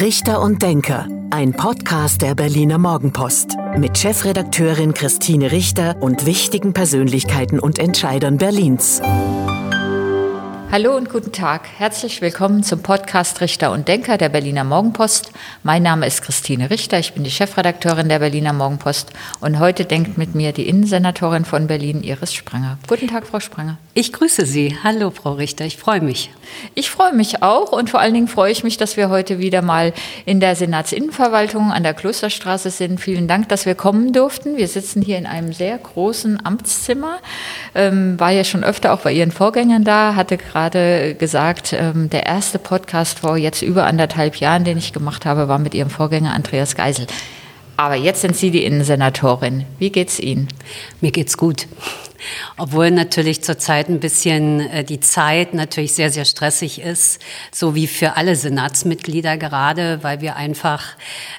Richter und Denker, ein Podcast der Berliner Morgenpost mit Chefredakteurin Christine Richter und wichtigen Persönlichkeiten und Entscheidern Berlins. Hallo und guten Tag. Herzlich willkommen zum Podcast Richter und Denker der Berliner Morgenpost. Mein Name ist Christine Richter. Ich bin die Chefredakteurin der Berliner Morgenpost. Und heute denkt mit mir die Innensenatorin von Berlin, Iris Spranger. Guten Tag, Frau Spranger. Ich grüße Sie. Hallo, Frau Richter. Ich freue mich. Ich freue mich auch und vor allen Dingen freue ich mich, dass wir heute wieder mal in der Senatsinnenverwaltung an der Klosterstraße sind. Vielen Dank, dass wir kommen durften. Wir sitzen hier in einem sehr großen Amtszimmer. Ähm, war ja schon öfter auch bei Ihren Vorgängern da, hatte gerade gesagt, ähm, der erste Podcast vor jetzt über anderthalb Jahren, den ich gemacht habe, war mit Ihrem Vorgänger Andreas Geisel. Aber jetzt sind Sie die Innensenatorin. Wie geht's Ihnen? Mir geht's gut. Obwohl natürlich zurzeit ein bisschen äh, die Zeit natürlich sehr, sehr stressig ist, so wie für alle Senatsmitglieder gerade, weil wir einfach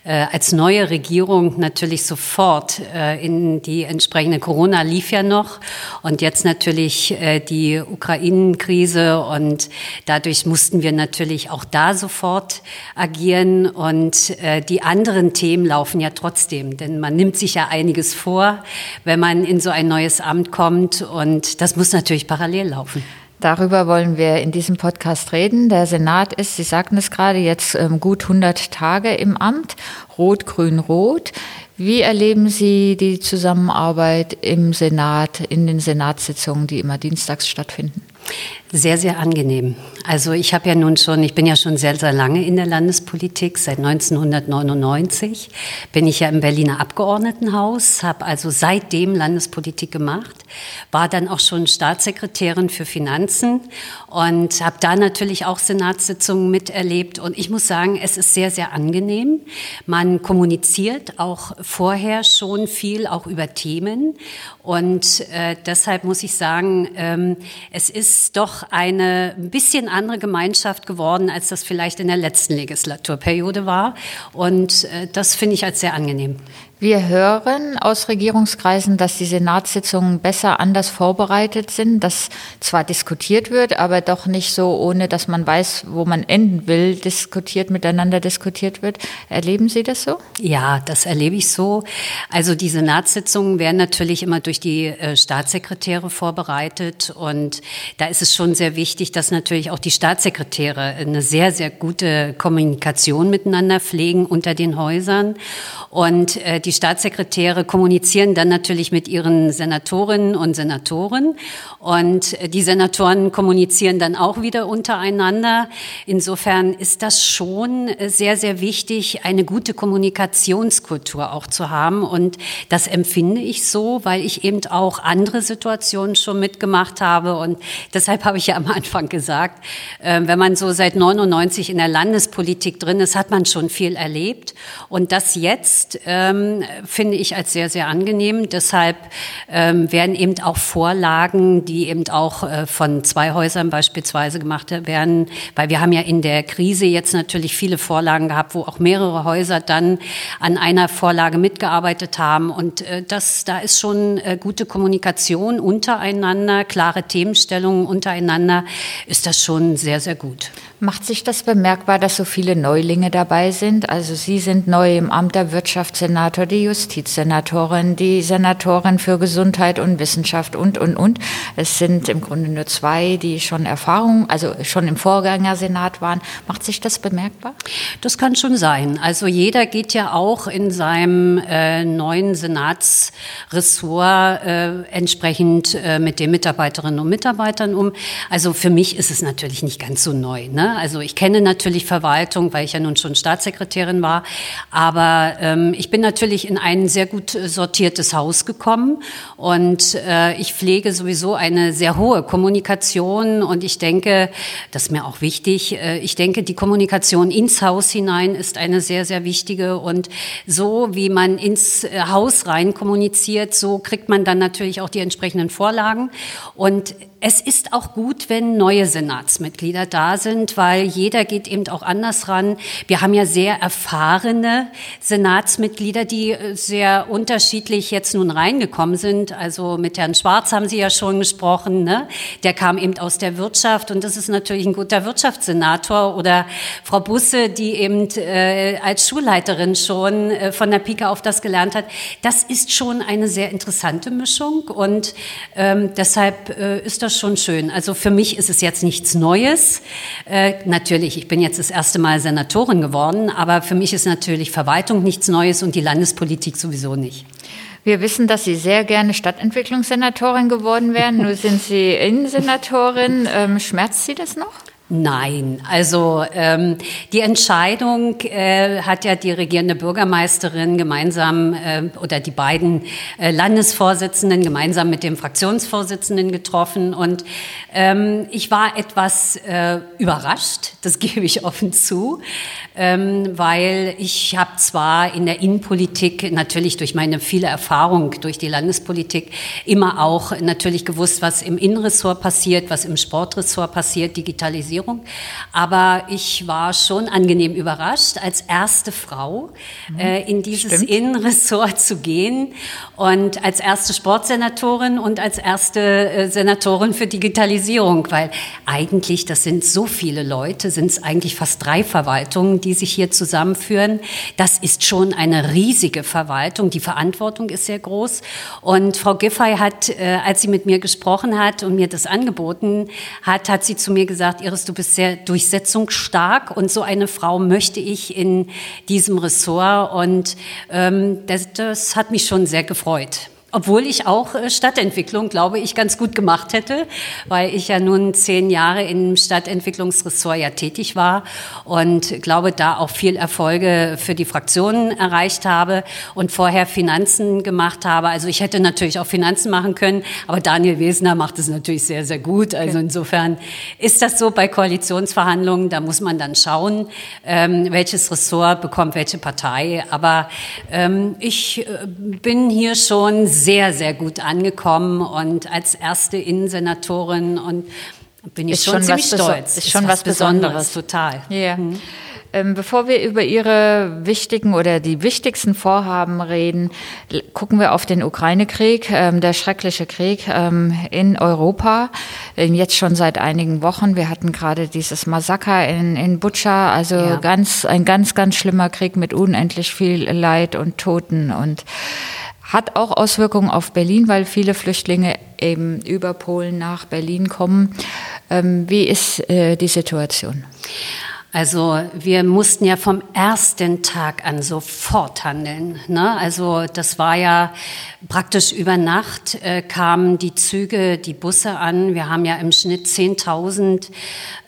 äh, als neue Regierung natürlich sofort äh, in die entsprechende Corona lief ja noch und jetzt natürlich die Ukraine-Krise und dadurch mussten wir natürlich auch da sofort agieren und die anderen Themen laufen ja trotzdem, denn man nimmt sich ja einiges vor, wenn man in so ein neues Amt kommt kommt. Und das muss natürlich parallel laufen. Darüber wollen wir in diesem Podcast reden. Der Senat ist, Sie sagten es gerade, jetzt ähm, gut 100 Tage im Amt. Rot, Grün, Rot. Wie erleben Sie die Zusammenarbeit im Senat, in den Senatssitzungen, die immer dienstags stattfinden? Sehr, sehr angenehm. Also ich habe ja nun schon, ich bin ja schon sehr, sehr lange in der Landespolitik. Seit 1999 bin ich ja im Berliner Abgeordnetenhaus, habe also seitdem Landespolitik gemacht, war dann auch schon Staatssekretärin für Finanzen und habe da natürlich auch Senatssitzungen miterlebt. Und ich muss sagen, es ist sehr, sehr angenehm. Man kommuniziert auch vorher schon viel, auch über Themen. Und äh, deshalb muss ich sagen, ähm, es ist doch eine ein bisschen andere Gemeinschaft geworden, als das vielleicht in der letzten Legislaturperiode war. Und äh, das finde ich als sehr angenehm. Wir hören aus Regierungskreisen, dass die Senatssitzungen besser anders vorbereitet sind, dass zwar diskutiert wird, aber doch nicht so, ohne dass man weiß, wo man enden will, diskutiert, miteinander diskutiert wird. Erleben Sie das so? Ja, das erlebe ich so. Also die Senatssitzungen werden natürlich immer durch die äh, Staatssekretäre vorbereitet und da ist es schon sehr wichtig, dass natürlich auch die Staatssekretäre eine sehr, sehr gute Kommunikation miteinander pflegen unter den Häusern und äh, die Staatssekretäre kommunizieren dann natürlich mit ihren Senatorinnen und Senatoren. Und die Senatoren kommunizieren dann auch wieder untereinander. Insofern ist das schon sehr, sehr wichtig, eine gute Kommunikationskultur auch zu haben. Und das empfinde ich so, weil ich eben auch andere Situationen schon mitgemacht habe. Und deshalb habe ich ja am Anfang gesagt, äh, wenn man so seit 99 in der Landespolitik drin ist, hat man schon viel erlebt. Und das jetzt ähm, finde ich als sehr, sehr angenehm. Deshalb ähm, werden eben auch Vorlagen, die eben auch äh, von zwei Häusern beispielsweise gemacht werden, weil wir haben ja in der Krise jetzt natürlich viele Vorlagen gehabt, wo auch mehrere Häuser dann an einer Vorlage mitgearbeitet haben. Und äh, das, da ist schon äh, gute Kommunikation untereinander, klare Themenstellungen untereinander, ist das schon sehr, sehr gut. Macht sich das bemerkbar, dass so viele Neulinge dabei sind? Also Sie sind neu im Amt der Wirtschaftssenator, die Justizsenatorin, die Senatorin für Gesundheit und Wissenschaft und, und, und. Es sind im Grunde nur zwei, die schon Erfahrung, also schon im Vorgängersenat waren. Macht sich das bemerkbar? Das kann schon sein. Also jeder geht ja auch in seinem äh, neuen Senatsressort äh, entsprechend äh, mit den Mitarbeiterinnen und Mitarbeitern um. Also für mich ist es natürlich nicht ganz so neu. Ne? Also ich kenne natürlich Verwaltung, weil ich ja nun schon Staatssekretärin war, aber ähm, ich bin natürlich in ein sehr gut sortiertes Haus gekommen. Und äh, ich pflege sowieso eine sehr hohe Kommunikation. Und ich denke, das ist mir auch wichtig, äh, ich denke, die Kommunikation ins Haus hinein ist eine sehr, sehr wichtige. Und so wie man ins äh, Haus rein kommuniziert, so kriegt man dann natürlich auch die entsprechenden Vorlagen. Und es ist auch gut, wenn neue Senatsmitglieder da sind, weil jeder geht eben auch anders ran. Wir haben ja sehr erfahrene Senatsmitglieder, die äh, sehr unterschiedlich jetzt nun reingekommen sind. Also mit Herrn Schwarz haben Sie ja schon gesprochen. Ne? Der kam eben aus der Wirtschaft und das ist natürlich ein guter Wirtschaftssenator. Oder Frau Busse, die eben äh, als Schulleiterin schon äh, von der Pike auf das gelernt hat. Das ist schon eine sehr interessante Mischung und ähm, deshalb äh, ist das schon schön. Also für mich ist es jetzt nichts Neues. Äh, natürlich, ich bin jetzt das erste Mal Senatorin geworden, aber für mich ist natürlich Verwaltung nichts Neues und die Landespolitik sowieso nicht. Wir wissen, dass Sie sehr gerne Stadtentwicklungssenatorin geworden wären. Nur sind Sie Innensenatorin. Ähm, schmerzt Sie das noch? Nein, also ähm, die Entscheidung äh, hat ja die regierende Bürgermeisterin gemeinsam äh, oder die beiden äh, Landesvorsitzenden gemeinsam mit dem Fraktionsvorsitzenden getroffen. Und ähm, ich war etwas äh, überrascht, das gebe ich offen zu, ähm, weil ich habe zwar in der Innenpolitik natürlich durch meine viele Erfahrung durch die Landespolitik immer auch natürlich gewusst, was im Innenressort passiert, was im Sportressort passiert, Digitalisierung Digitalisierung. Aber ich war schon angenehm überrascht, als erste Frau mhm. äh, in dieses Stimmt. Innenressort zu gehen und als erste Sportsenatorin und als erste äh, Senatorin für Digitalisierung, weil eigentlich, das sind so viele Leute, sind es eigentlich fast drei Verwaltungen, die sich hier zusammenführen. Das ist schon eine riesige Verwaltung. Die Verantwortung ist sehr groß. Und Frau Giffey hat, äh, als sie mit mir gesprochen hat und mir das angeboten hat, hat sie zu mir gesagt, Iris, du bist sehr durchsetzungsstark und so eine Frau möchte ich in diesem Ressort und ähm, das, das hat mich schon sehr gefreut. Obwohl ich auch äh, Stadtentwicklung, glaube ich, ganz gut gemacht hätte, weil ich ja nun zehn Jahre im Stadtentwicklungsressort ja tätig war und glaube, da auch viel Erfolge für die Fraktionen erreicht habe und vorher Finanzen gemacht habe. Also ich hätte natürlich auch Finanzen machen können, aber Daniel Wesner macht es natürlich sehr, sehr gut. Also insofern ist das so bei Koalitionsverhandlungen, da muss man dann schauen, ähm, welches Ressort bekommt welche Partei. Aber ähm, ich äh, bin hier schon sehr, sehr gut angekommen und als erste Innensenatorin und bin ich ist schon, schon ziemlich stolz. Ist schon ist was, was Besonderes. Besonderes. Total. Ja. Mhm. Ähm, bevor wir über Ihre wichtigen oder die wichtigsten Vorhaben reden, gucken wir auf den Ukraine-Krieg, ähm, der schreckliche Krieg ähm, in Europa, ähm, jetzt schon seit einigen Wochen. Wir hatten gerade dieses Massaker in, in Butscha, also ja. ganz, ein ganz, ganz schlimmer Krieg mit unendlich viel Leid und Toten und hat auch Auswirkungen auf Berlin, weil viele Flüchtlinge eben über Polen nach Berlin kommen. Ähm, wie ist äh, die Situation? Also wir mussten ja vom ersten Tag an sofort handeln. Ne? Also das war ja praktisch über Nacht äh, kamen die Züge, die Busse an. Wir haben ja im Schnitt 10.000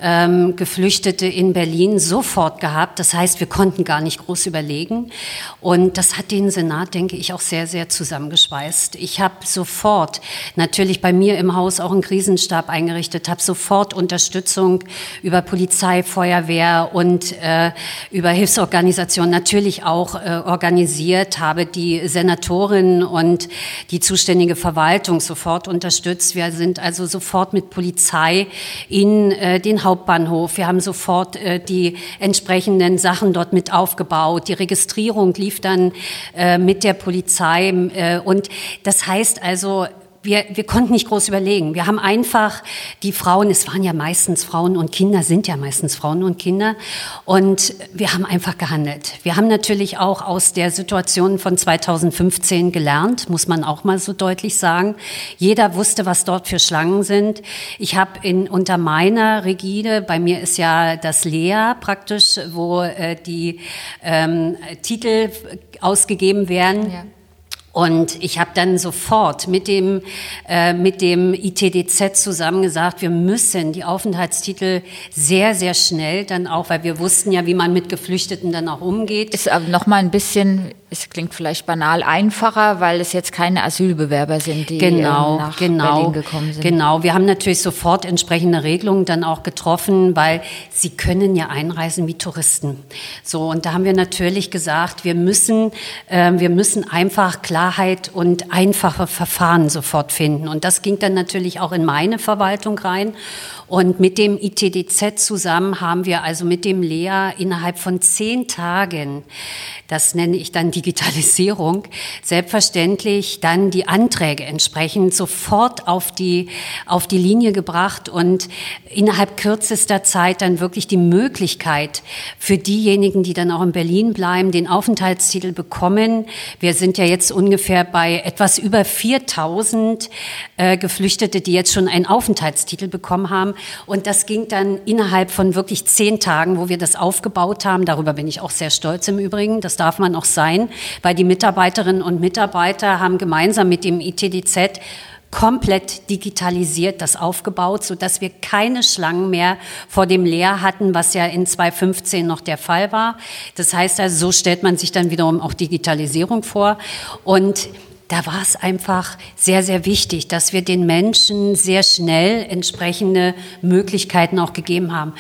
ähm, Geflüchtete in Berlin sofort gehabt. Das heißt, wir konnten gar nicht groß überlegen. Und das hat den Senat, denke ich, auch sehr, sehr zusammengeschweißt. Ich habe sofort natürlich bei mir im Haus auch einen Krisenstab eingerichtet, habe sofort Unterstützung über Polizei, Feuerwehr, und äh, über Hilfsorganisationen natürlich auch äh, organisiert, habe die Senatorin und die zuständige Verwaltung sofort unterstützt. Wir sind also sofort mit Polizei in äh, den Hauptbahnhof. Wir haben sofort die entsprechenden Sachen dort mit aufgebaut. Die Registrierung lief dann mit der Polizei. Und das heißt also, wir, wir konnten nicht groß überlegen. Wir haben einfach die Frauen, es waren ja meistens Frauen und Kinder, sind ja meistens Frauen und Kinder, und wir haben einfach gehandelt. Wir haben natürlich auch aus der Situation von 2015 gelernt, muss man auch mal so deutlich sagen. Jeder wusste, was dort für Schlangen sind. Ich habe in unter meiner Rigide, bei mir ist ja das Lea praktisch, wo äh, die ähm, Titel ausgegeben werden. Ja und ich habe dann sofort mit dem, äh, mit dem ITDZ zusammen gesagt, wir müssen die Aufenthaltstitel sehr, sehr schnell dann auch, weil wir wussten ja, wie man mit Geflüchteten dann auch umgeht. Ist aber noch mal ein bisschen es klingt vielleicht banal einfacher, weil es jetzt keine Asylbewerber sind, die genau, ähm, nach genau, Berlin gekommen sind. Genau, wir haben natürlich sofort entsprechende Regelungen dann auch getroffen, weil sie können ja einreisen wie Touristen. So und da haben wir natürlich gesagt, wir müssen, äh, wir müssen einfach Klarheit und einfache Verfahren sofort finden. Und das ging dann natürlich auch in meine Verwaltung rein. Und mit dem ITDZ zusammen haben wir also mit dem Lea innerhalb von zehn Tagen, das nenne ich dann Digitalisierung, selbstverständlich dann die Anträge entsprechend sofort auf die, auf die Linie gebracht und innerhalb kürzester Zeit dann wirklich die Möglichkeit für diejenigen, die dann auch in Berlin bleiben, den Aufenthaltstitel bekommen. Wir sind ja jetzt ungefähr bei etwas über 4000 äh, Geflüchtete, die jetzt schon einen Aufenthaltstitel bekommen haben. Und das ging dann innerhalb von wirklich zehn Tagen, wo wir das aufgebaut haben. Darüber bin ich auch sehr stolz im Übrigen. Das darf man auch sein, weil die Mitarbeiterinnen und Mitarbeiter haben gemeinsam mit dem ITDZ komplett digitalisiert das aufgebaut, so dass wir keine Schlangen mehr vor dem Leer hatten, was ja in 2015 noch der Fall war. Das heißt also, so stellt man sich dann wiederum auch Digitalisierung vor und da war es einfach sehr, sehr wichtig, dass wir den Menschen sehr schnell entsprechende Möglichkeiten auch gegeben haben.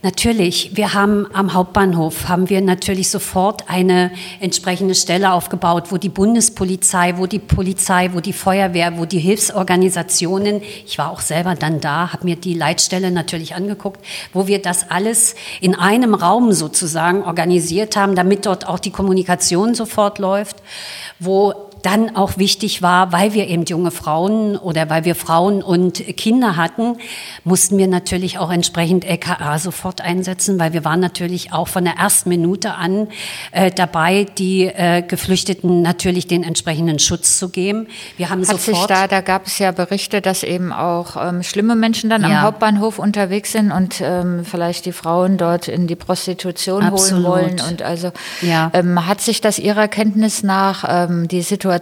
Natürlich, wir haben am Hauptbahnhof, haben wir natürlich sofort eine entsprechende Stelle aufgebaut, wo die Bundespolizei, wo die Polizei, wo die Feuerwehr, wo die Hilfsorganisationen, ich war auch selber dann da, habe mir die Leitstelle natürlich angeguckt, wo wir das alles in einem Raum sozusagen organisiert haben, damit dort auch die Kommunikation sofort läuft, wo dann auch wichtig war, weil wir eben junge Frauen oder weil wir Frauen und Kinder hatten, mussten wir natürlich auch entsprechend LKA sofort einsetzen, weil wir waren natürlich auch von der ersten Minute an äh, dabei, die äh, Geflüchteten natürlich den entsprechenden Schutz zu geben. Wir haben Hat sofort sich da, da gab es ja Berichte, dass eben auch ähm, schlimme Menschen dann Ja. am Hauptbahnhof unterwegs sind und ähm, vielleicht die Frauen dort in die Prostitution Absolut. holen wollen. Und also Ja. ähm, hat sich das Ihrer Kenntnis nach ähm, die Situation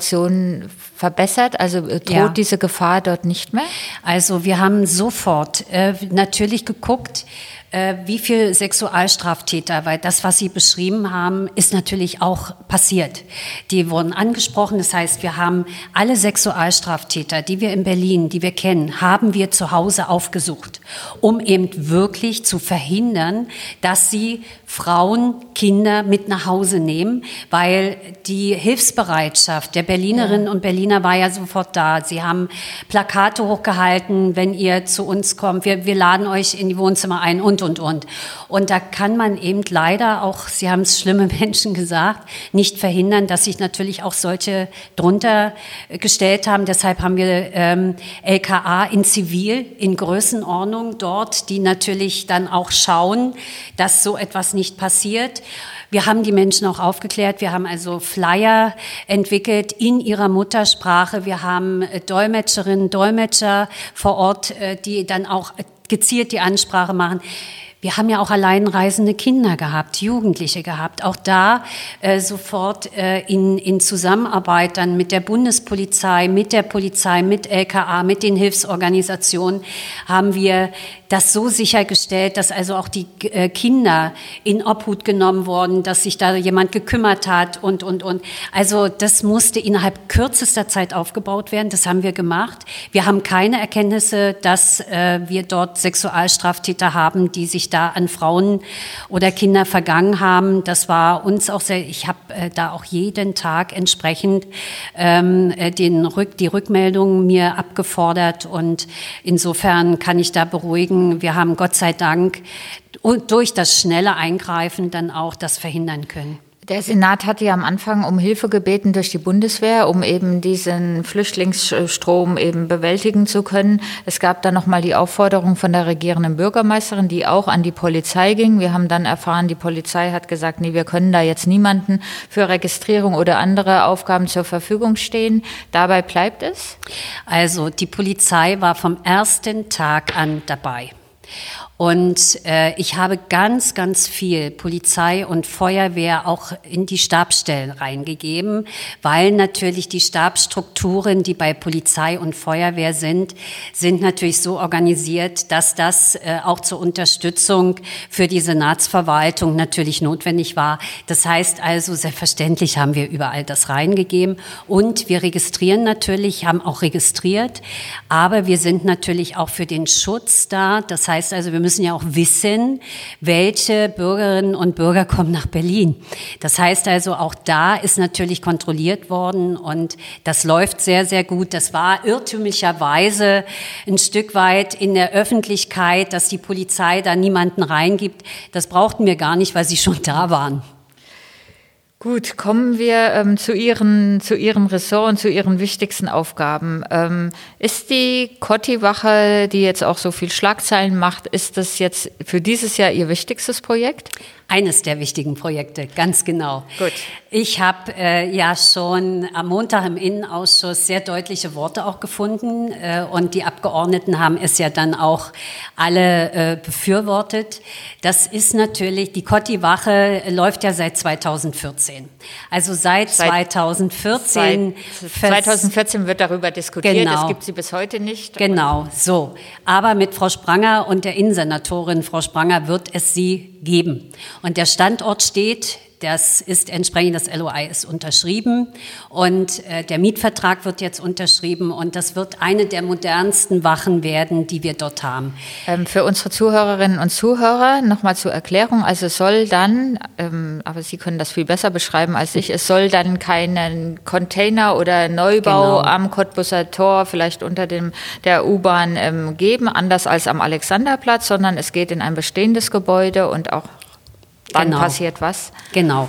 verbessert? Also äh, droht Ja. diese Gefahr dort nicht mehr? Also wir haben sofort äh, natürlich geguckt, äh, wie viel Sexualstraftäter, weil das, was Sie beschrieben haben, ist natürlich auch passiert. Die wurden angesprochen. Das heißt, wir haben alle Sexualstraftäter, die wir in Berlin, die wir kennen, haben wir zu Hause aufgesucht, um eben wirklich zu verhindern, dass sie Frauen, Kinder mit nach Hause nehmen, weil die Hilfsbereitschaft der Berlinerinnen und Berliner war ja sofort da. Sie haben Plakate hochgehalten, wenn ihr zu uns kommt, wir, wir laden euch in die Wohnzimmer ein und, und, und. Und da kann man eben leider auch, Sie haben es schlimme Menschen gesagt, nicht verhindern, dass sich natürlich auch solche drunter äh, gestellt haben. Deshalb haben wir ähm, LKA in Zivil, in Größenordnung dort, die natürlich dann auch schauen, dass so etwas nicht passiert. Wir haben die Menschen auch aufgeklärt. Wir haben also Flyer entwickelt in ihrer Muttersprache. Wir haben äh, Dolmetscherinnen, Dolmetscher vor Ort, äh, die dann auch gezielt die Ansprache machen. Wir haben ja auch alleinreisende Kinder gehabt, Jugendliche gehabt. Auch da äh, sofort äh, in, in Zusammenarbeit dann mit der Bundespolizei, mit der Polizei, mit LKA, mit den Hilfsorganisationen haben wir das so sichergestellt, dass also auch die äh, Kinder in Obhut genommen wurden, dass sich da jemand gekümmert hat und, und, und. Also das musste innerhalb kürzester Zeit aufgebaut werden. Das haben wir gemacht. Wir haben keine Erkenntnisse, dass äh, wir dort Sexualstraftäter haben, die sich da an Frauen oder Kinder vergangen haben. Das war uns auch sehr, ich habe äh, da auch jeden Tag entsprechend ähm, äh, den Rück, die Rückmeldungen mir abgefordert und insofern kann ich da beruhigen, wir haben Gott sei Dank durch das schnelle Eingreifen dann auch das verhindern können. Der Senat hatte ja am Anfang um Hilfe gebeten durch die Bundeswehr, um eben diesen Flüchtlingsstrom eben bewältigen zu können. Es gab dann nochmal die Aufforderung von der regierenden Bürgermeisterin, die auch an die Polizei ging. Wir haben dann erfahren, die Polizei hat gesagt, nee, wir können da jetzt niemanden für Registrierung oder andere Aufgaben zur Verfügung stehen. Dabei bleibt es. Also die Polizei war vom ersten Tag an dabei. Und äh, ich habe ganz, ganz viel Polizei und Feuerwehr auch in die Stabsstellen reingegeben, weil natürlich die Stabsstrukturen, die bei Polizei und Feuerwehr sind, sind natürlich so organisiert, dass das äh, auch zur Unterstützung für die Senatsverwaltung natürlich notwendig war. Das heißt also, selbstverständlich haben wir überall das reingegeben und wir registrieren natürlich, haben auch registriert, aber wir sind natürlich auch für den Schutz da. Das heißt also, wir müssen ja auch wissen, welche Bürgerinnen und Bürger kommen nach Berlin. Das heißt also, auch da ist natürlich kontrolliert worden und das läuft sehr, sehr gut. Das war irrtümlicherweise ein Stück weit in der Öffentlichkeit, dass die Polizei da niemanden reingibt. Das brauchten wir gar nicht, weil sie schon da waren. Gut, kommen wir ähm, zu, Ihren, zu Ihrem Ressort und zu Ihren wichtigsten Aufgaben. Ähm, ist die Kotti-Wache, die jetzt auch so viel Schlagzeilen macht, ist das jetzt für dieses Jahr Ihr wichtigstes Projekt? Eines der wichtigen Projekte, ganz genau. Gut. Ich habe äh, ja schon am Montag im Innenausschuss sehr deutliche Worte auch gefunden äh, und die Abgeordneten haben es ja dann auch alle äh, befürwortet. Das ist natürlich, die Kotti-Wache läuft ja seit 2014. Also seit, seit 2014. Seit 2014 wird darüber diskutiert, genau. es gibt sie bis heute nicht. Genau, so. Aber mit Frau Spranger und der Innensenatorin Frau Spranger wird es sie geben. Und der Standort steht das ist entsprechend, das LOI ist unterschrieben und äh, der Mietvertrag wird jetzt unterschrieben und das wird eine der modernsten Wachen werden, die wir dort haben. Ähm, für unsere Zuhörerinnen und Zuhörer nochmal zur Erklärung, also es soll dann, ähm, aber Sie können das viel besser beschreiben als ich, es soll dann keinen Container oder Neubau genau. am Cottbusser Tor, vielleicht unter dem der U-Bahn ähm, geben, anders als am Alexanderplatz, sondern es geht in ein bestehendes Gebäude und auch Wann genau. passiert was? Genau.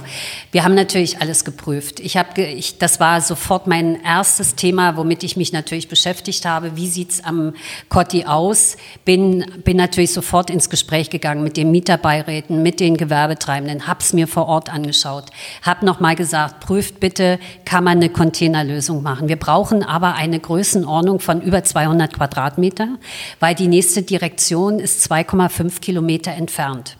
Wir haben natürlich alles geprüft. Ich habe, ich, das war sofort mein erstes Thema, womit ich mich natürlich beschäftigt habe. Wie sieht's am Cotti aus? Bin, bin natürlich sofort ins Gespräch gegangen mit den Mieterbeiräten, mit den Gewerbetreibenden, hab's mir vor Ort angeschaut, hab noch mal gesagt, prüft bitte, kann man eine Containerlösung machen. Wir brauchen aber eine Größenordnung von über 200 Quadratmeter, weil die nächste Direktion ist 2,5 Kilometer entfernt.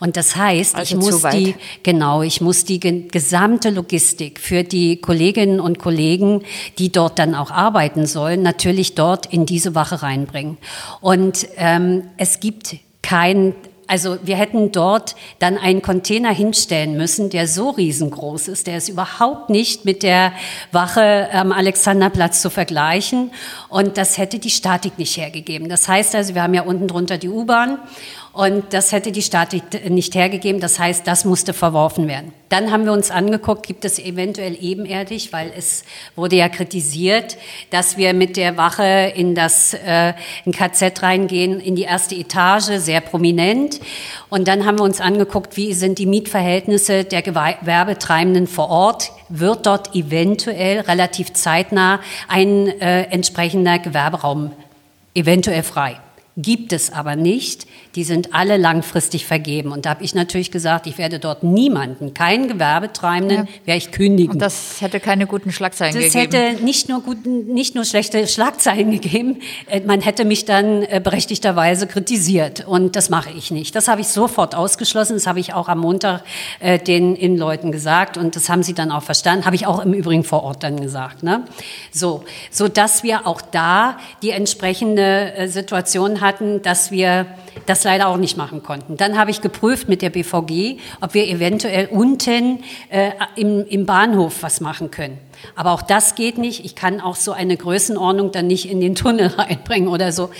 Und das heißt, also ich muss die, genau, ich muss die gesamte Logistik für die Kolleginnen und Kollegen, die dort dann auch arbeiten sollen, natürlich dort in diese Wache reinbringen. Und ähm, es gibt kein also wir hätten dort dann einen Container hinstellen müssen, der so riesengroß ist, der ist überhaupt nicht mit der Wache am Alexanderplatz zu vergleichen. Und das hätte die Statik nicht hergegeben. Das heißt also, wir haben ja unten drunter die U-Bahn und das hätte die Statik nicht hergegeben. Das heißt, das musste verworfen werden. Dann haben wir uns angeguckt, gibt es eventuell ebenerdig, weil es wurde ja kritisiert, dass wir mit der Wache in das äh, in KZ reingehen, in die erste Etage, sehr prominent. Und dann haben wir uns angeguckt, wie sind die Mietverhältnisse der Gewerbetreibenden vor Ort. Wird dort eventuell relativ zeitnah ein äh, entsprechender Gewerberaum eventuell frei? Gibt es aber nicht. Die sind alle langfristig vergeben. Und da habe ich natürlich gesagt, ich werde dort niemanden, keinen Gewerbetreibenden, ja. werde ich kündigen. Und das hätte keine guten Schlagzeilen das gegeben. Das hätte nicht nur, guten, nicht nur schlechte Schlagzeilen gegeben, äh, man hätte mich dann äh, berechtigterweise kritisiert. Und das mache ich nicht. Das habe ich sofort ausgeschlossen. Das habe ich auch am Montag äh, den Innenleuten gesagt. Und das haben sie dann auch verstanden. Habe ich auch im Übrigen vor Ort dann gesagt. Ne? So, so dass wir auch da die entsprechende äh, Situation hatten, dass wir das leider auch nicht machen konnten. Dann habe ich geprüft mit der BVG, ob wir eventuell unten äh, im, im Bahnhof was machen können. Aber auch das geht nicht. Ich kann auch so eine Größenordnung dann nicht in den Tunnel reinbringen oder so.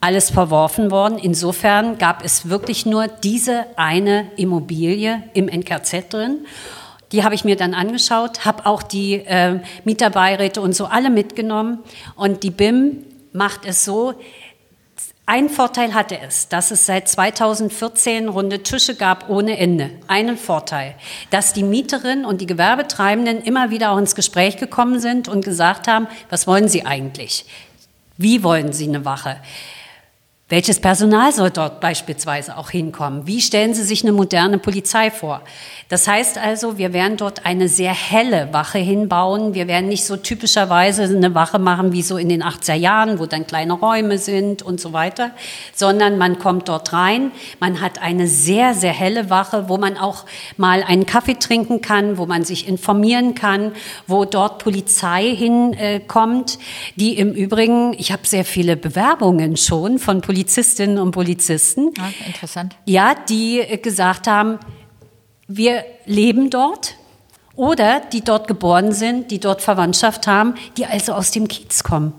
Alles verworfen worden. Insofern gab es wirklich nur diese eine Immobilie im NKZ drin. Die habe ich mir dann angeschaut, habe auch die äh, Mieterbeiräte und so alle mitgenommen. Und die BIM macht es so, ein Vorteil hatte es, dass es seit 2014 runde Tische gab ohne Ende. Einen Vorteil, dass die Mieterinnen und die Gewerbetreibenden immer wieder auch ins Gespräch gekommen sind und gesagt haben, was wollen sie eigentlich? Wie wollen sie eine Wache? Welches Personal soll dort beispielsweise auch hinkommen? Wie stellen Sie sich eine moderne Polizei vor? Das heißt also, wir werden dort eine sehr helle Wache hinbauen. Wir werden nicht so typischerweise eine Wache machen wie so in den 80er Jahren, wo dann kleine Räume sind und so weiter, sondern man kommt dort rein. Man hat eine sehr, sehr helle Wache, wo man auch mal einen Kaffee trinken kann, wo man sich informieren kann, wo dort Polizei hinkommt, die im Übrigen, ich habe sehr viele Bewerbungen schon von Polizei Polizistinnen und Polizisten. Ja, interessant. Ja, die gesagt haben, wir leben dort oder die dort geboren sind, die dort Verwandtschaft haben, die also aus dem Kiez kommen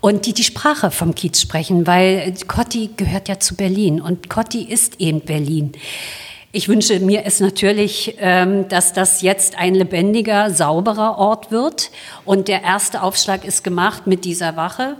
und die die Sprache vom Kiez sprechen, weil Cotti gehört ja zu Berlin und Cotti ist eben Berlin. Ich wünsche mir es natürlich, ähm, dass das jetzt ein lebendiger, sauberer Ort wird. Und der erste Aufschlag ist gemacht mit dieser Wache.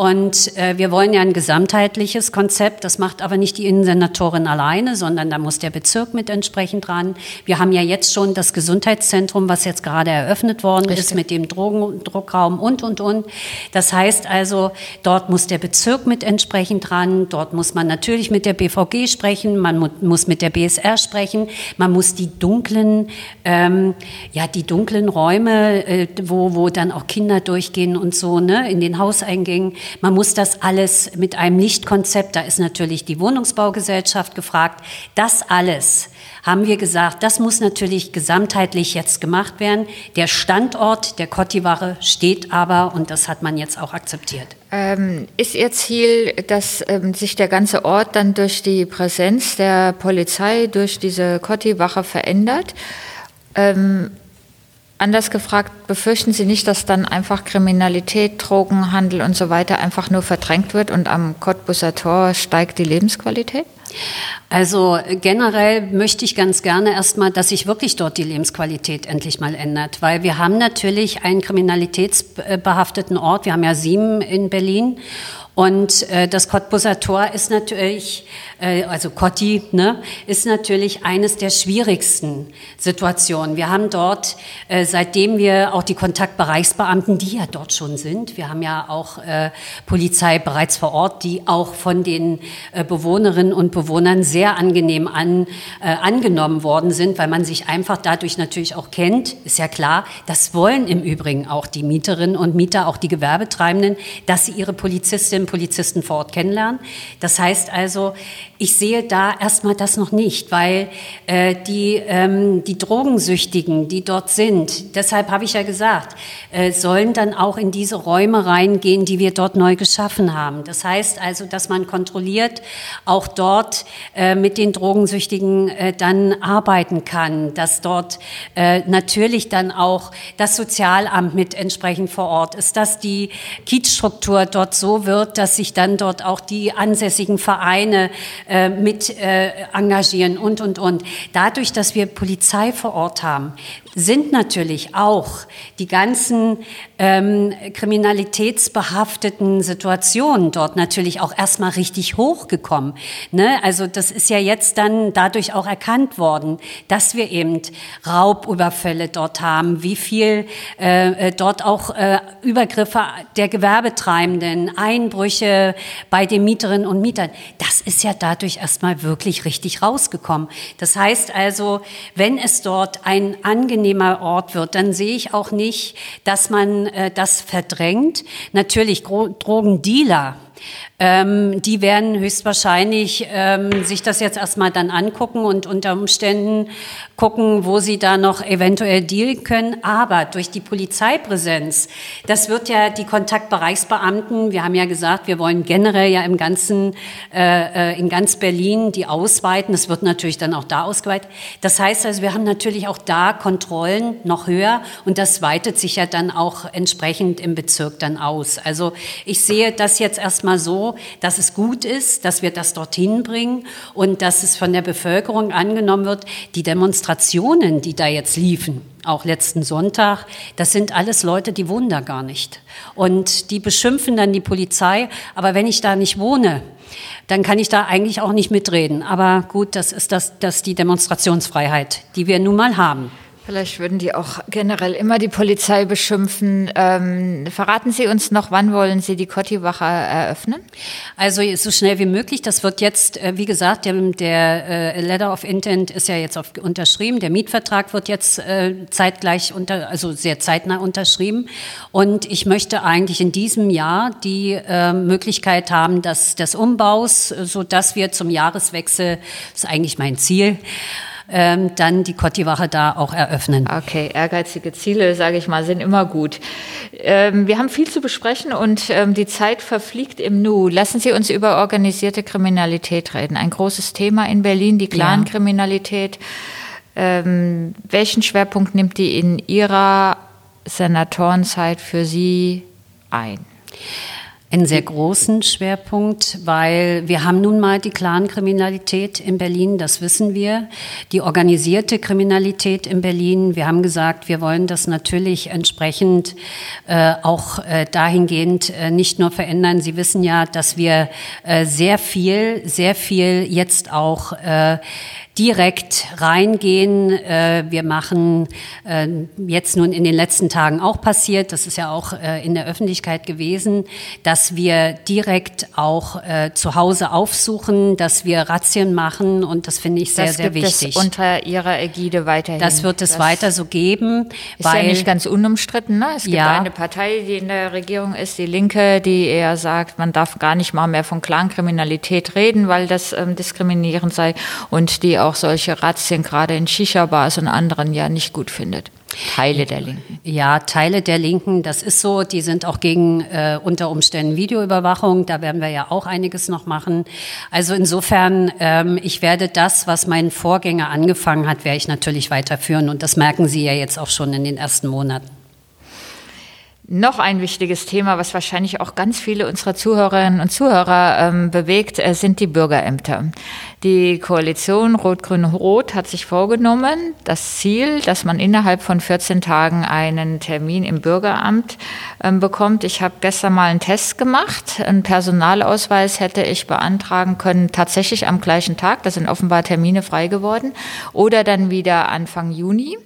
Und äh, wir wollen ja ein gesamtheitliches Konzept. Das macht aber nicht die Innensenatorin alleine, sondern da muss der Bezirk mit entsprechend dran. Wir haben ja jetzt schon das Gesundheitszentrum, was jetzt gerade eröffnet worden Richtig. ist mit dem Drogendruckraum und, und, und. Das heißt also, dort muss der Bezirk mit entsprechend dran. Dort muss man natürlich mit der BVG sprechen. Man mu muss mit der BSR sprechen. Man muss die dunklen, ähm, ja, die dunklen Räume, äh, wo, wo dann auch Kinder durchgehen und so, ne, in den Hauseingängen, man muss das alles mit einem Lichtkonzept, da ist natürlich die Wohnungsbaugesellschaft gefragt, das alles haben wir gesagt, das muss natürlich gesamtheitlich jetzt gemacht werden. Der Standort der Kottiwache steht aber und das hat man jetzt auch akzeptiert. Ähm, ist Ihr Ziel, dass ähm, sich der ganze Ort dann durch die Präsenz der Polizei, durch diese Kottiwache verändert? Ähm, Anders gefragt, befürchten Sie nicht, dass dann einfach Kriminalität, Drogenhandel und so weiter einfach nur verdrängt wird und am Cottbusser Tor steigt die Lebensqualität? Also generell möchte ich ganz gerne erstmal, dass sich wirklich dort die Lebensqualität endlich mal ändert, weil wir haben natürlich einen kriminalitätsbehafteten Ort, wir haben ja sieben in Berlin und äh, das Cottbusser Tor ist natürlich, äh, also Cotti, ne, ist natürlich eines der schwierigsten Situationen. Wir haben dort, äh, seitdem wir auch die Kontaktbereichsbeamten, die ja dort schon sind, wir haben ja auch äh, Polizei bereits vor Ort, die auch von den äh, Bewohnerinnen und Bewohnern sehr angenehm an, äh, angenommen worden sind, weil man sich einfach dadurch natürlich auch kennt. Ist ja klar, das wollen im Übrigen auch die Mieterinnen und Mieter, auch die Gewerbetreibenden, dass sie ihre Polizistinnen Polizisten vor Ort kennenlernen. Das heißt also, ich sehe da erstmal das noch nicht, weil äh, die, ähm, die Drogensüchtigen, die dort sind, deshalb habe ich ja gesagt, äh, sollen dann auch in diese Räume reingehen, die wir dort neu geschaffen haben. Das heißt also, dass man kontrolliert auch dort äh, mit den Drogensüchtigen äh, dann arbeiten kann, dass dort äh, natürlich dann auch das Sozialamt mit entsprechend vor Ort ist, dass die Kiezstruktur dort so wird, dass sich dann dort auch die ansässigen Vereine äh, mit äh, engagieren und, und, und. Dadurch, dass wir Polizei vor Ort haben, sind natürlich auch die ganzen ähm, kriminalitätsbehafteten Situationen dort natürlich auch erstmal richtig hochgekommen. Ne? Also das ist ja jetzt dann dadurch auch erkannt worden, dass wir eben Raubüberfälle dort haben, wie viel äh, äh dort auch äh, Übergriffe der Gewerbetreibenden, Einbrüche bei den Mieterinnen und Mietern. Das ist ja dadurch erstmal wirklich richtig rausgekommen. Das heißt also, wenn es dort ein angenehmer Ort wird, dann sehe ich auch nicht, dass man äh, das verdrängt. Natürlich Drogendealer ähm, die werden höchstwahrscheinlich ähm, sich das jetzt erstmal dann angucken und unter Umständen gucken, wo sie da noch eventuell dealen können. Aber durch die Polizeipräsenz, das wird ja die Kontaktbereichsbeamten, wir haben ja gesagt, wir wollen generell ja im ganzen, äh, äh in ganz Berlin die ausweiten. Das wird natürlich dann auch da ausgeweitet. Das heißt also, wir haben natürlich auch da Kontrollen noch höher und das weitet sich ja dann auch entsprechend im Bezirk dann aus. Also ich sehe das jetzt erstmal so, dass es gut ist, dass wir das dorthin bringen und dass es von der Bevölkerung angenommen wird. Die Demonstrationen, die da jetzt liefen, auch letzten Sonntag, das sind alles Leute, die wohnen da gar nicht. Und die beschimpfen dann die Polizei, aber wenn ich da nicht wohne, dann kann ich da eigentlich auch nicht mitreden. Aber gut, das ist das, das die Demonstrationsfreiheit, die wir nun mal haben. Vielleicht würden die auch generell immer die Polizei beschimpfen. Ähm, verraten Sie uns noch, wann wollen Sie die Kottiwache eröffnen? Also so schnell wie möglich. Das wird jetzt, äh, wie gesagt, der, der äh, Letter of Intent ist ja jetzt auf, unterschrieben. Der Mietvertrag wird jetzt äh, zeitgleich unter, also sehr zeitnah unterschrieben. Und ich möchte eigentlich in diesem Jahr die äh, Möglichkeit haben, dass des Umbaus, so dass wir zum Jahreswechsel, das ist eigentlich mein Ziel, ähm, dann die Kottiwache da auch eröffnen. Okay, ehrgeizige Ziele, sage ich mal, sind immer gut. Ähm, wir haben viel zu besprechen und ähm, die Zeit verfliegt im Nu. Lassen Sie uns über organisierte Kriminalität reden. Ein großes Thema in Berlin, die Clankriminalität. Ähm, welchen Schwerpunkt nimmt die in Ihrer Senatorenzeit für Sie ein? Einen sehr großen Schwerpunkt, weil wir haben nun mal die Clan-Kriminalität in Berlin, das wissen wir, die organisierte Kriminalität in Berlin. Wir haben gesagt, wir wollen das natürlich entsprechend äh, auch äh, dahingehend äh, nicht nur verändern. Sie wissen ja, dass wir äh, sehr viel, sehr viel jetzt auch äh, direkt reingehen. Äh, wir machen äh, jetzt nun in den letzten Tagen auch passiert, das ist ja auch äh, in der Öffentlichkeit gewesen, dass wir direkt auch zu Hause aufsuchen, dass wir Razzien machen und das finde ich sehr, das sehr gibt wichtig. Es unter Ihrer Ägide weiterhin. Das wird es das weiter so geben. Ist weil, ja nicht ganz unumstritten. Ne? Es gibt ja. eine Partei, die in der Regierung ist, die Linke, die eher sagt, man darf gar nicht mal mehr von Clankriminalität reden, weil das ähm, diskriminierend sei und die auch solche Razzien gerade in Shisha-Bars und anderen ja nicht gut findet. Teile der Linken. Ja, Teile der Linken, das ist so. Die sind auch gegen äh, unter Umständen Videoüberwachung. Da werden wir ja auch einiges noch machen. Also insofern, ähm, ich werde das, was mein Vorgänger angefangen hat, werde ich natürlich weiterführen. Und das merken Sie ja jetzt auch schon in den ersten Monaten. Noch ein wichtiges Thema, was wahrscheinlich auch ganz viele unserer Zuhörerinnen und Zuhörer ähm, bewegt, äh, sind die Bürgerämter. Die Koalition Rot-Grün-Rot hat sich vorgenommen, das Ziel, dass man innerhalb von 14 Tagen einen Termin im Bürgeramt ähm, bekommt. Ich habe gestern mal einen Test gemacht. Einen Personalausweis hätte ich beantragen können, tatsächlich am gleichen Tag. Da sind offenbar Termine frei geworden. Oder dann wieder Anfang Juni.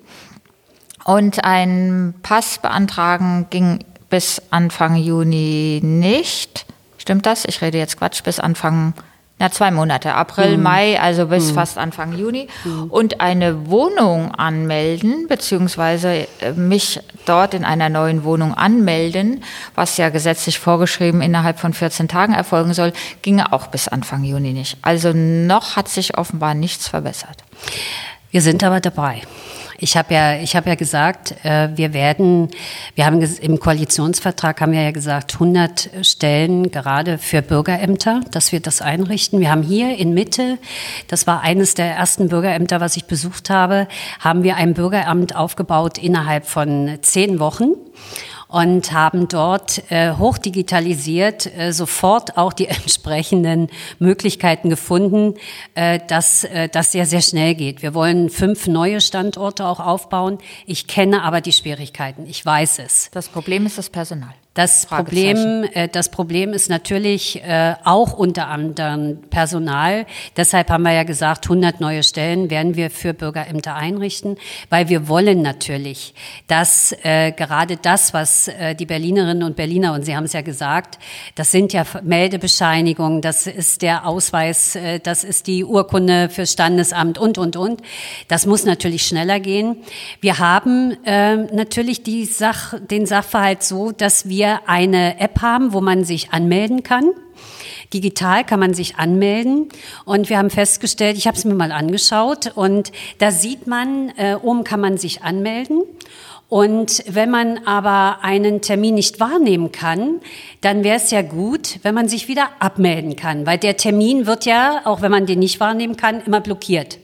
Und ein Pass beantragen ging bis Anfang Juni nicht. Stimmt das? Ich rede jetzt Quatsch, bis Anfang, na zwei Monate, April, mhm. Mai, also bis mhm. fast Anfang Juni. Mhm. Und eine Wohnung anmelden, beziehungsweise äh, mich dort in einer neuen Wohnung anmelden, was ja gesetzlich vorgeschrieben innerhalb von 14 Tagen erfolgen soll, ginge auch bis Anfang Juni nicht. Also noch hat sich offenbar nichts verbessert. Wir sind aber dabei. Ich habe ja, ich habe ja gesagt, äh, wir werden, wir haben im Koalitionsvertrag haben wir ja gesagt, 100 Stellen gerade für Bürgerämter, dass wir das einrichten. Wir haben hier in Mitte, das war eines der ersten Bürgerämter, was ich besucht habe, haben wir ein Bürgeramt aufgebaut innerhalb von zehn Wochen und haben dort äh, hochdigitalisiert äh, sofort auch die entsprechenden Möglichkeiten gefunden, äh, dass äh, das sehr, sehr schnell geht. Wir wollen fünf neue Standorte auch aufbauen. Ich kenne aber die Schwierigkeiten. Ich weiß es. Das Problem ist das Personal. Das Problem, äh, das Problem ist natürlich äh, auch unter anderem Personal. Deshalb haben wir ja gesagt, 100 neue Stellen werden wir für Bürgerämter einrichten, weil wir wollen natürlich, dass äh, gerade das, was äh, die Berlinerinnen und Berliner, und Sie haben es ja gesagt, das sind ja Meldebescheinigungen, das ist der Ausweis, äh, das ist die Urkunde für Standesamt und, und, und. Das muss natürlich schneller gehen. Wir haben äh, natürlich die Sach, den Sachverhalt so, dass wir wir eine App haben, wo man sich anmelden kann. Digital kann man sich anmelden und wir haben festgestellt, ich habe es mir mal angeschaut und da sieht man, äh, oben kann man sich anmelden und wenn man aber einen Termin nicht wahrnehmen kann, dann wäre es ja gut, wenn man sich wieder abmelden kann, weil der Termin wird ja, auch wenn man den nicht wahrnehmen kann, immer blockiert.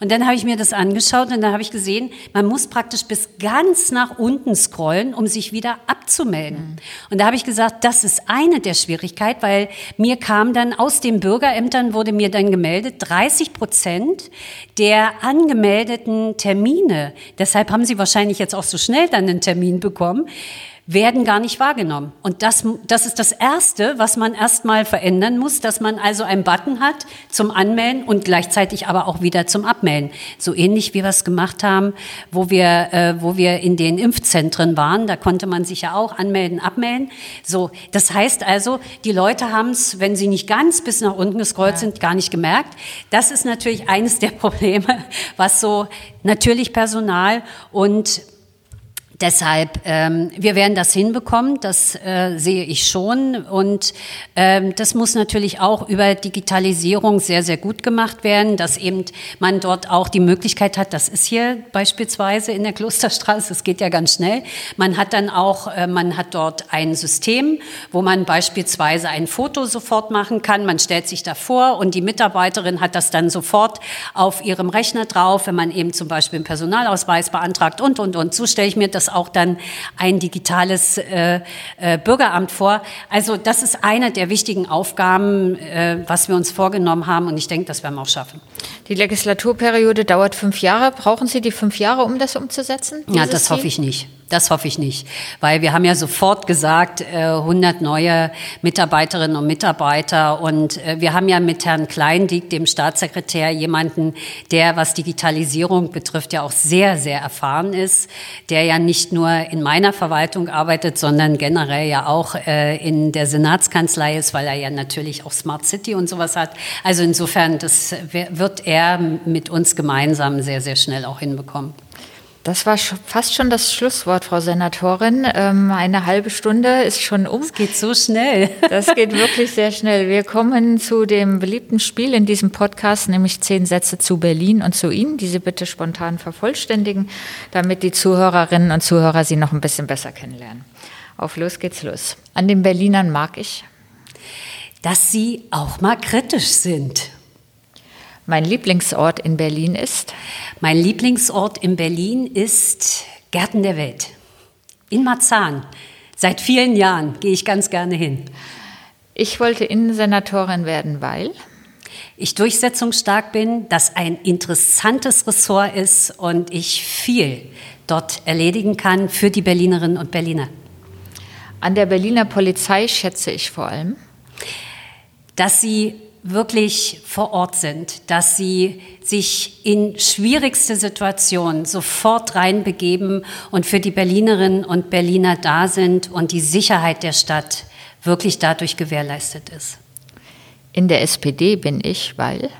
Und dann habe ich mir das angeschaut und dann habe ich gesehen, man muss praktisch bis ganz nach unten scrollen, um sich wieder abzumelden. Mhm. Und da habe ich gesagt, das ist eine der Schwierigkeiten, weil mir kam dann aus den Bürgerämtern wurde mir dann gemeldet, 30 Prozent der angemeldeten Termine, deshalb haben Sie wahrscheinlich jetzt auch so schnell dann einen Termin bekommen, werden gar nicht wahrgenommen. Und das, das ist das Erste, was man erstmal verändern muss, dass man also einen Button hat zum Anmelden und gleichzeitig aber auch wieder zum Abmelden. So ähnlich wie wir es gemacht haben, wo wir, äh, wo wir in den Impfzentren waren. Da konnte man sich ja auch anmelden, abmelden. So, das heißt also, die Leute haben es, wenn sie nicht ganz bis nach unten gescrollt ja. sind, gar nicht gemerkt. Das ist natürlich eines der Probleme, was so natürlich Personal und Deshalb, ähm, wir werden das hinbekommen, das äh, sehe ich schon. Und ähm, das muss natürlich auch über Digitalisierung sehr, sehr gut gemacht werden, dass eben man dort auch die Möglichkeit hat, das ist hier beispielsweise in der Klosterstraße, das geht ja ganz schnell. Man hat dann auch, äh, man hat dort ein System, wo man beispielsweise ein Foto sofort machen kann. Man stellt sich davor und die Mitarbeiterin hat das dann sofort auf ihrem Rechner drauf, wenn man eben zum Beispiel einen Personalausweis beantragt und, und, und. So stelle ich mir das auch dann ein digitales äh, äh, Bürgeramt vor. Also das ist eine der wichtigen Aufgaben, äh, was wir uns vorgenommen haben und ich denke, das werden wir auch schaffen. Die Legislaturperiode dauert fünf Jahre. Brauchen Sie die fünf Jahre, um das umzusetzen? Ja, das Ziel? hoffe ich nicht. Das hoffe ich nicht, weil wir haben ja sofort gesagt, 100 äh, neue Mitarbeiterinnen und Mitarbeiter und äh, wir haben ja mit Herrn Kleindiek, dem Staatssekretär, jemanden, der, was Digitalisierung betrifft, ja auch sehr, sehr erfahren ist, der ja nicht nur in meiner Verwaltung arbeitet, sondern generell ja auch äh, in der Senatskanzlei ist, weil er ja natürlich auch Smart City und sowas hat. Also insofern, das wird er mit uns gemeinsam sehr, sehr schnell auch hinbekommen. Das war fast schon das Schlusswort, Frau Senatorin. Ähm, eine halbe Stunde ist schon um. Es geht so schnell. Das geht wirklich sehr schnell. Wir kommen zu dem beliebten Spiel in diesem Podcast, nämlich zehn Sätze zu Berlin und zu Ihnen, die Sie bitte spontan vervollständigen, damit die Zuhörerinnen und Zuhörer Sie noch ein bisschen besser kennenlernen. Auf los geht's los. An den Berlinern mag ich, dass sie auch mal kritisch sind. Mein Lieblingsort in Berlin ist? Mein Lieblingsort in Berlin ist Gärten der Welt. In Marzahn. Seit vielen Jahren gehe ich ganz gerne hin. Ich wollte Innensenatorin werden, weil? Ich durchsetzungsstark bin, dass ein interessantes Ressort ist und ich viel dort erledigen kann für die Berlinerinnen und Berliner. An der Berliner Polizei schätze ich vor allem, dass sie wirklich vor Ort sind, dass sie sich in schwierigste Situationen sofort reinbegeben und für die Berlinerinnen und Berliner da sind und die Sicherheit der Stadt wirklich dadurch gewährleistet ist. In der SPD bin ich, weil?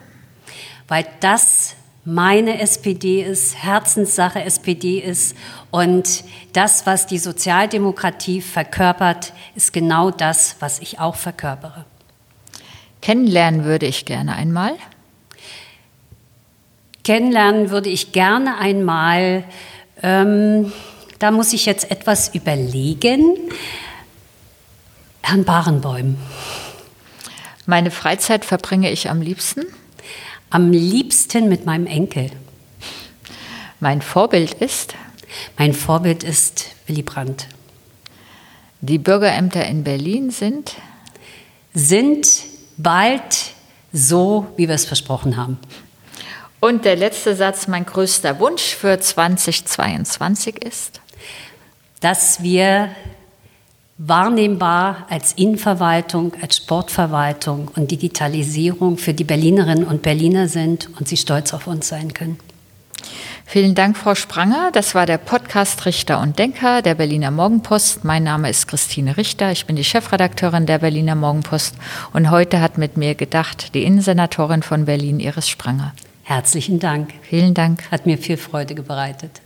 Weil das meine SPD ist, Herzenssache SPD ist und das, was die Sozialdemokratie verkörpert, ist genau das, was ich auch verkörpere. Kennenlernen würde ich gerne einmal. Kennenlernen würde ich gerne einmal. Ähm, da muss ich jetzt etwas überlegen. Herrn Barenbäum. Meine Freizeit verbringe ich am liebsten? Am liebsten mit meinem Enkel. Mein Vorbild ist? Mein Vorbild ist Willy Brandt. Die Bürgerämter in Berlin sind? Sind bald so, wie wir es versprochen haben. Und der letzte Satz, mein größter Wunsch für 2022 ist, dass wir wahrnehmbar als Innenverwaltung, als Sportverwaltung und Digitalisierung für die Berlinerinnen und Berliner sind und sie stolz auf uns sein können. Vielen Dank, Frau Spranger. Das war der Podcast Richter und Denker der Berliner Morgenpost. Mein Name ist Christine Richter. Ich bin die Chefredakteurin der Berliner Morgenpost. Und heute hat mit mir gedacht die Innensenatorin von Berlin, Iris Spranger. Herzlichen Dank. Vielen Dank. Hat mir viel Freude bereitet.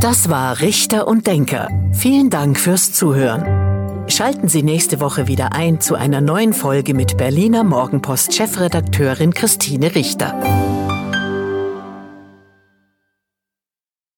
Das war Richter und Denker. Vielen Dank fürs Zuhören. Schalten Sie nächste Woche wieder ein zu einer neuen Folge mit Berliner Morgenpost Chefredakteurin Christine Richter.